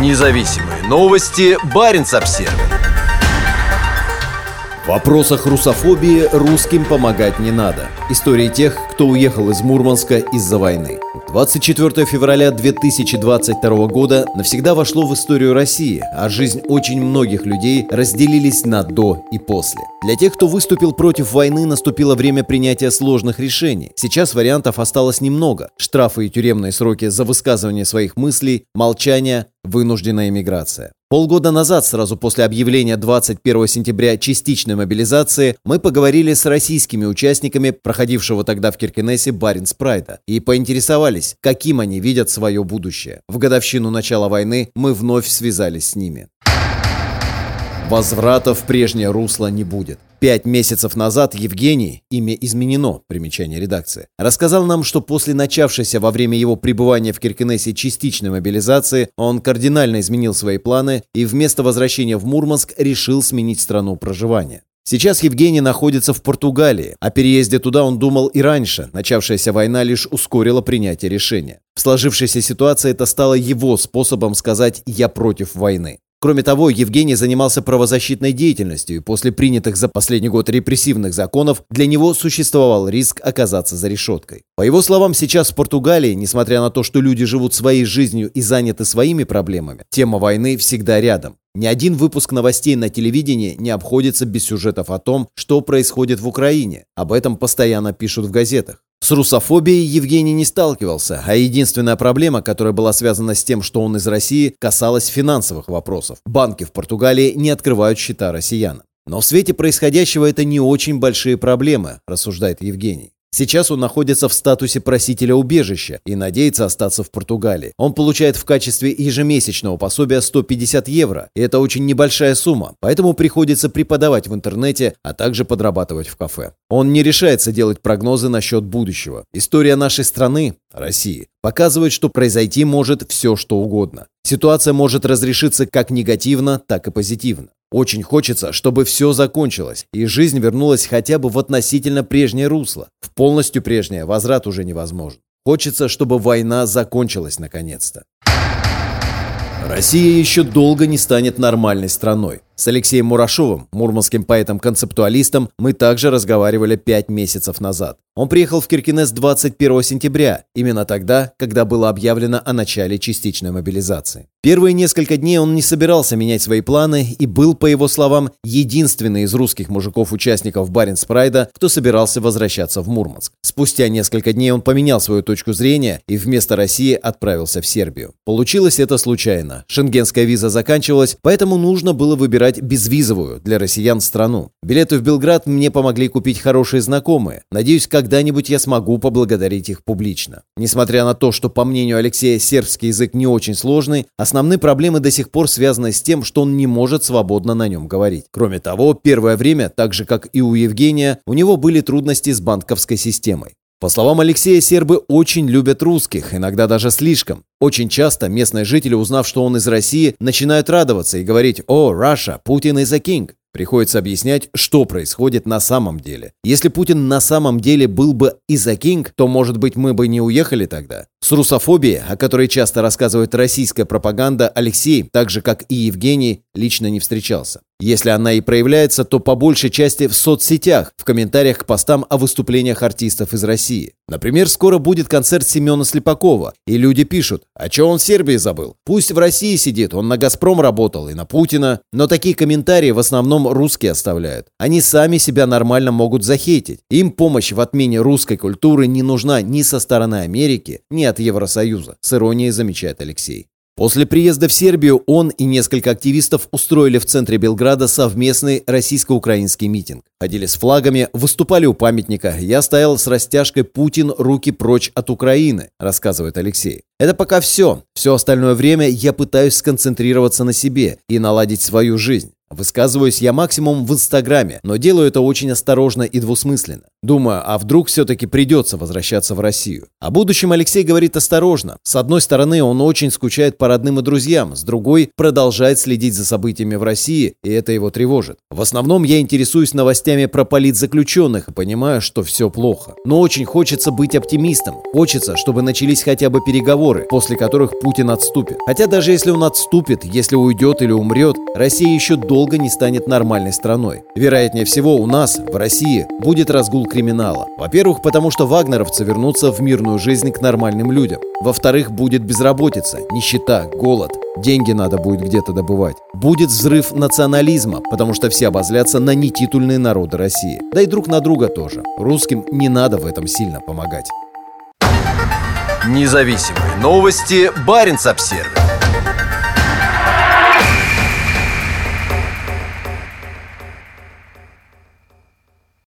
Независимые новости. Барин обсерва В вопросах русофобии русским помогать не надо. Истории тех, кто уехал из Мурманска из-за войны. 24 февраля 2022 года навсегда вошло в историю России, а жизнь очень многих людей разделились на «до» и «после». Для тех, кто выступил против войны, наступило время принятия сложных решений. Сейчас вариантов осталось немного. Штрафы и тюремные сроки за высказывание своих мыслей, молчание, вынужденная эмиграция. Полгода назад, сразу после объявления 21 сентября частичной мобилизации, мы поговорили с российскими участниками проходившего тогда в Киркенесе Баренц Прайда и поинтересовались, каким они видят свое будущее. В годовщину начала войны мы вновь связались с ними. Возврата в прежнее русло не будет. Пять месяцев назад Евгений, имя изменено, примечание редакции, рассказал нам, что после начавшейся во время его пребывания в Киркенесе частичной мобилизации он кардинально изменил свои планы и вместо возвращения в Мурманск решил сменить страну проживания. Сейчас Евгений находится в Португалии. О переезде туда он думал и раньше. Начавшаяся война лишь ускорила принятие решения. В сложившейся ситуации это стало его способом сказать «я против войны». Кроме того, Евгений занимался правозащитной деятельностью, и после принятых за последний год репрессивных законов для него существовал риск оказаться за решеткой. По его словам, сейчас в Португалии, несмотря на то, что люди живут своей жизнью и заняты своими проблемами, тема войны всегда рядом. Ни один выпуск новостей на телевидении не обходится без сюжетов о том, что происходит в Украине. Об этом постоянно пишут в газетах. С русофобией Евгений не сталкивался, а единственная проблема, которая была связана с тем, что он из России, касалась финансовых вопросов. Банки в Португалии не открывают счета россиянам. Но в свете происходящего это не очень большие проблемы, рассуждает Евгений. Сейчас он находится в статусе просителя убежища и надеется остаться в Португалии. Он получает в качестве ежемесячного пособия 150 евро, и это очень небольшая сумма, поэтому приходится преподавать в интернете, а также подрабатывать в кафе. Он не решается делать прогнозы насчет будущего. История нашей страны, России, показывает, что произойти может все, что угодно. Ситуация может разрешиться как негативно, так и позитивно. Очень хочется, чтобы все закончилось, и жизнь вернулась хотя бы в относительно прежнее русло. В полностью прежнее возврат уже невозможен. Хочется, чтобы война закончилась наконец-то. Россия еще долго не станет нормальной страной. С Алексеем Мурашовым, мурманским поэтом-концептуалистом, мы также разговаривали пять месяцев назад. Он приехал в Киркинес 21 сентября, именно тогда, когда было объявлено о начале частичной мобилизации. Первые несколько дней он не собирался менять свои планы и был, по его словам, единственный из русских мужиков-участников Баренц-Прайда, кто собирался возвращаться в Мурманск. Спустя несколько дней он поменял свою точку зрения и вместо России отправился в Сербию. Получилось это случайно. Шенгенская виза заканчивалась, поэтому нужно было выбирать безвизовую для россиян страну. Билеты в Белград мне помогли купить хорошие знакомые. Надеюсь, как когда-нибудь я смогу поблагодарить их публично. Несмотря на то, что, по мнению Алексея, сербский язык не очень сложный, основные проблемы до сих пор связаны с тем, что он не может свободно на нем говорить. Кроме того, первое время, так же как и у Евгения, у него были трудности с банковской системой. По словам Алексея, сербы очень любят русских, иногда даже слишком. Очень часто местные жители, узнав, что он из России, начинают радоваться и говорить «О, Russia, Putin is a king». Приходится объяснять, что происходит на самом деле. Если Путин на самом деле был бы из-за Кинг, то, может быть, мы бы не уехали тогда. С русофобией, о которой часто рассказывает российская пропаганда, Алексей, так же как и Евгений, лично не встречался. Если она и проявляется, то по большей части в соцсетях, в комментариях к постам о выступлениях артистов из России. Например, скоро будет концерт Семена Слепакова, и люди пишут, а что он в Сербии забыл? Пусть в России сидит, он на «Газпром» работал и на Путина. Но такие комментарии в основном русские оставляют. Они сами себя нормально могут захейтить. Им помощь в отмене русской культуры не нужна ни со стороны Америки, ни от Евросоюза, с иронией замечает Алексей. После приезда в Сербию он и несколько активистов устроили в центре Белграда совместный российско-украинский митинг. Ходили с флагами, выступали у памятника. Я стоял с растяжкой «Путин, руки прочь от Украины», рассказывает Алексей. Это пока все. Все остальное время я пытаюсь сконцентрироваться на себе и наладить свою жизнь. Высказываюсь я максимум в Инстаграме, но делаю это очень осторожно и двусмысленно. Думаю, а вдруг все-таки придется возвращаться в Россию. О будущем Алексей говорит осторожно. С одной стороны, он очень скучает по родным и друзьям, с другой – продолжает следить за событиями в России, и это его тревожит. В основном я интересуюсь новостями про политзаключенных и понимаю, что все плохо. Но очень хочется быть оптимистом. Хочется, чтобы начались хотя бы переговоры, после которых Путин отступит. Хотя даже если он отступит, если уйдет или умрет, Россия еще долго не станет нормальной страной. Вероятнее всего, у нас, в России, будет разгул криминала. Во-первых, потому что вагнеровцы вернутся в мирную жизнь к нормальным людям. Во-вторых, будет безработица, нищета, голод. Деньги надо будет где-то добывать. Будет взрыв национализма, потому что все обозлятся на нетитульные народы России. Да и друг на друга тоже. Русским не надо в этом сильно помогать. Независимые новости. Барин обсервис